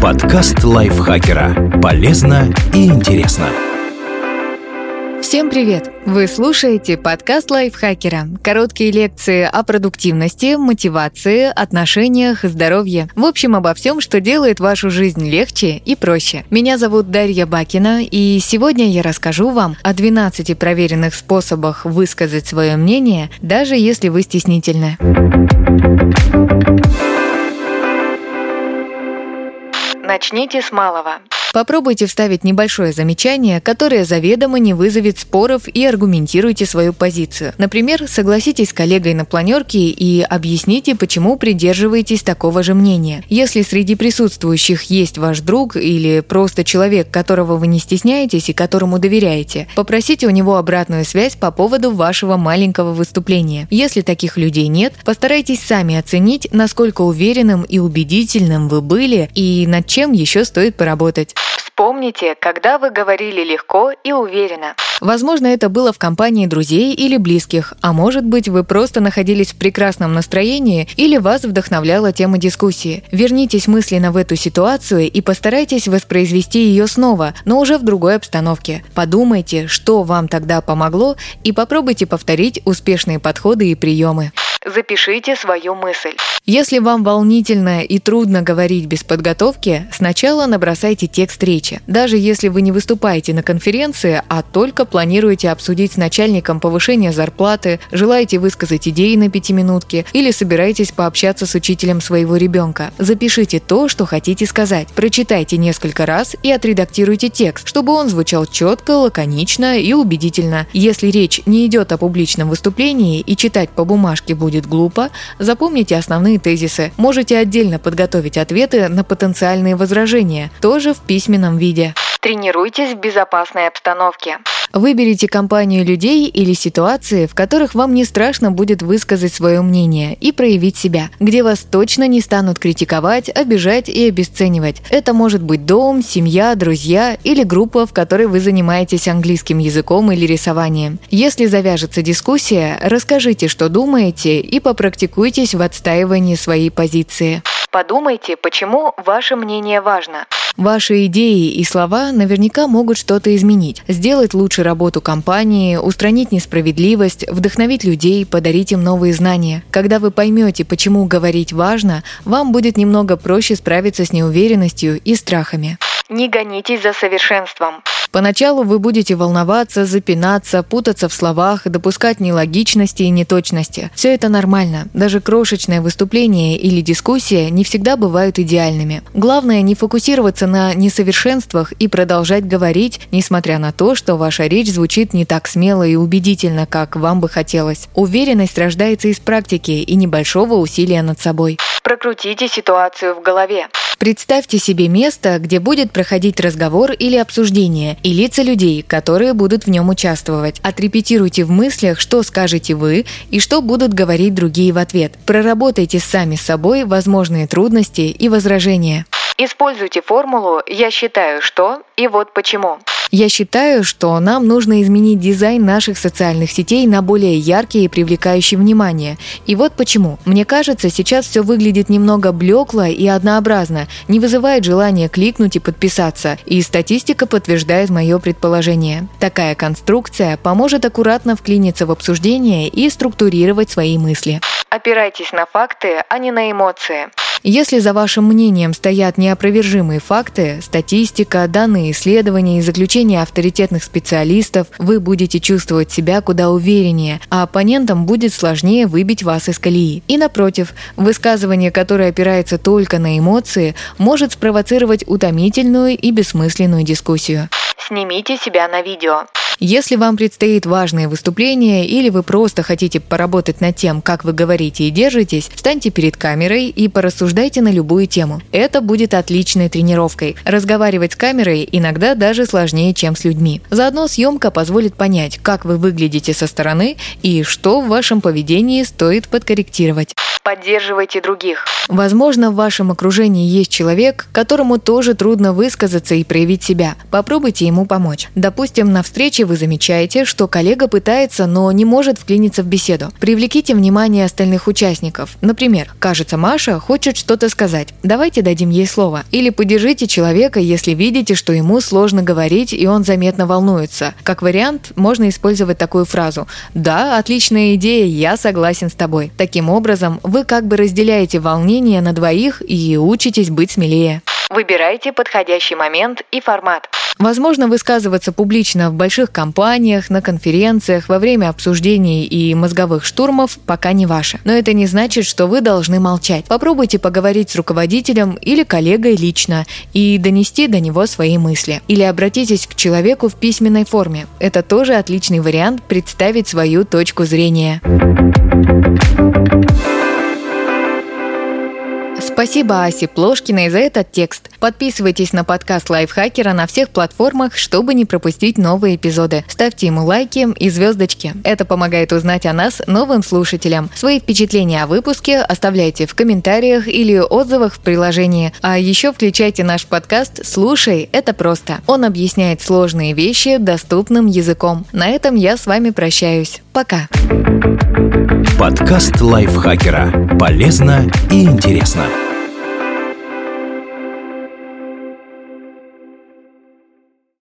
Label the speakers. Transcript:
Speaker 1: Подкаст лайфхакера. Полезно и интересно.
Speaker 2: Всем привет! Вы слушаете подкаст лайфхакера. Короткие лекции о продуктивности, мотивации, отношениях, здоровье. В общем, обо всем, что делает вашу жизнь легче и проще. Меня зовут Дарья Бакина, и сегодня я расскажу вам о 12 проверенных способах высказать свое мнение, даже если вы стеснительны. Начните с малого. Попробуйте вставить небольшое замечание, которое заведомо не вызовет споров и аргументируйте свою позицию. Например, согласитесь с коллегой на планерке и объясните, почему придерживаетесь такого же мнения. Если среди присутствующих есть ваш друг или просто человек, которого вы не стесняетесь и которому доверяете, попросите у него обратную связь по поводу вашего маленького выступления. Если таких людей нет, постарайтесь сами оценить, насколько уверенным и убедительным вы были и над чем еще стоит поработать. Вспомните, когда вы говорили легко и уверенно. Возможно, это было в компании друзей или близких, а может быть, вы просто находились в прекрасном настроении или вас вдохновляла тема дискуссии. Вернитесь мысленно в эту ситуацию и постарайтесь воспроизвести ее снова, но уже в другой обстановке. Подумайте, что вам тогда помогло, и попробуйте повторить успешные подходы и приемы. Запишите свою мысль. Если вам волнительно и трудно говорить без подготовки, сначала набросайте текст речи. Даже если вы не выступаете на конференции, а только планируете обсудить с начальником повышение зарплаты, желаете высказать идеи на пятиминутке или собираетесь пообщаться с учителем своего ребенка, запишите то, что хотите сказать. Прочитайте несколько раз и отредактируйте текст, чтобы он звучал четко, лаконично и убедительно. Если речь не идет о публичном выступлении и читать по бумажке будет будет глупо, запомните основные тезисы. Можете отдельно подготовить ответы на потенциальные возражения, тоже в письменном виде. Тренируйтесь в безопасной обстановке. Выберите компанию людей или ситуации, в которых вам не страшно будет высказать свое мнение и проявить себя, где вас точно не станут критиковать, обижать и обесценивать. Это может быть дом, семья, друзья или группа, в которой вы занимаетесь английским языком или рисованием. Если завяжется дискуссия, расскажите, что думаете и попрактикуйтесь в отстаивании своей позиции. Подумайте, почему ваше мнение важно. Ваши идеи и слова наверняка могут что-то изменить, сделать лучше работу компании, устранить несправедливость, вдохновить людей, подарить им новые знания. Когда вы поймете, почему говорить важно, вам будет немного проще справиться с неуверенностью и страхами. Не гонитесь за совершенством. Поначалу вы будете волноваться, запинаться, путаться в словах, допускать нелогичности и неточности. Все это нормально. Даже крошечное выступление или дискуссия не всегда бывают идеальными. Главное не фокусироваться на несовершенствах и продолжать говорить, несмотря на то, что ваша речь звучит не так смело и убедительно, как вам бы хотелось. Уверенность рождается из практики и небольшого усилия над собой. Прокрутите ситуацию в голове. Представьте себе место, где будет проходить разговор или обсуждение, и лица людей, которые будут в нем участвовать. Отрепетируйте в мыслях, что скажете вы и что будут говорить другие в ответ. Проработайте сами с собой возможные трудности и возражения. Используйте формулу «я считаю, что» и вот почему. Я считаю, что нам нужно изменить дизайн наших социальных сетей на более яркий и привлекающий внимание. И вот почему. Мне кажется, сейчас все выглядит немного блекло и однообразно, не вызывает желания кликнуть и подписаться, и статистика подтверждает мое предположение. Такая конструкция поможет аккуратно вклиниться в обсуждение и структурировать свои мысли. Опирайтесь на факты, а не на эмоции. Если за вашим мнением стоят неопровержимые факты, статистика, данные исследования и заключения авторитетных специалистов, вы будете чувствовать себя куда увереннее, а оппонентам будет сложнее выбить вас из колеи. И напротив, высказывание, которое опирается только на эмоции, может спровоцировать утомительную и бессмысленную дискуссию. Снимите себя на видео. Если вам предстоит важное выступление или вы просто хотите поработать над тем, как вы говорите и держитесь, встаньте перед камерой и порассуждайте на любую тему. Это будет отличной тренировкой. Разговаривать с камерой иногда даже сложнее, чем с людьми. Заодно съемка позволит понять, как вы выглядите со стороны и что в вашем поведении стоит подкорректировать. Поддерживайте других. Возможно, в вашем окружении есть человек, которому тоже трудно высказаться и проявить себя. Попробуйте ему помочь. Допустим, на встрече вы замечаете, что коллега пытается, но не может вклиниться в беседу. Привлеките внимание остальных участников. Например, кажется, Маша хочет что-то сказать. Давайте дадим ей слово. Или поддержите человека, если видите, что ему сложно говорить и он заметно волнуется. Как вариант, можно использовать такую фразу «Да, отличная идея, я согласен с тобой». Таким образом, вы как бы разделяете волнение на двоих и учитесь быть смелее.
Speaker 3: Выбирайте подходящий момент и формат.
Speaker 2: Возможно, высказываться публично в больших компаниях, на конференциях, во время обсуждений и мозговых штурмов пока не ваше. Но это не значит, что вы должны молчать. Попробуйте поговорить с руководителем или коллегой лично и донести до него свои мысли. Или обратитесь к человеку в письменной форме. Это тоже отличный вариант представить свою точку зрения. Спасибо Асе Плошкиной за этот текст. Подписывайтесь на подкаст Лайфхакера на всех платформах, чтобы не пропустить новые эпизоды. Ставьте ему лайки и звездочки. Это помогает узнать о нас новым слушателям. Свои впечатления о выпуске оставляйте в комментариях или отзывах в приложении. А еще включайте наш подкаст «Слушай, это просто». Он объясняет сложные вещи доступным языком. На этом я с вами прощаюсь. Пока.
Speaker 1: Подкаст Лайфхакера. Полезно и интересно.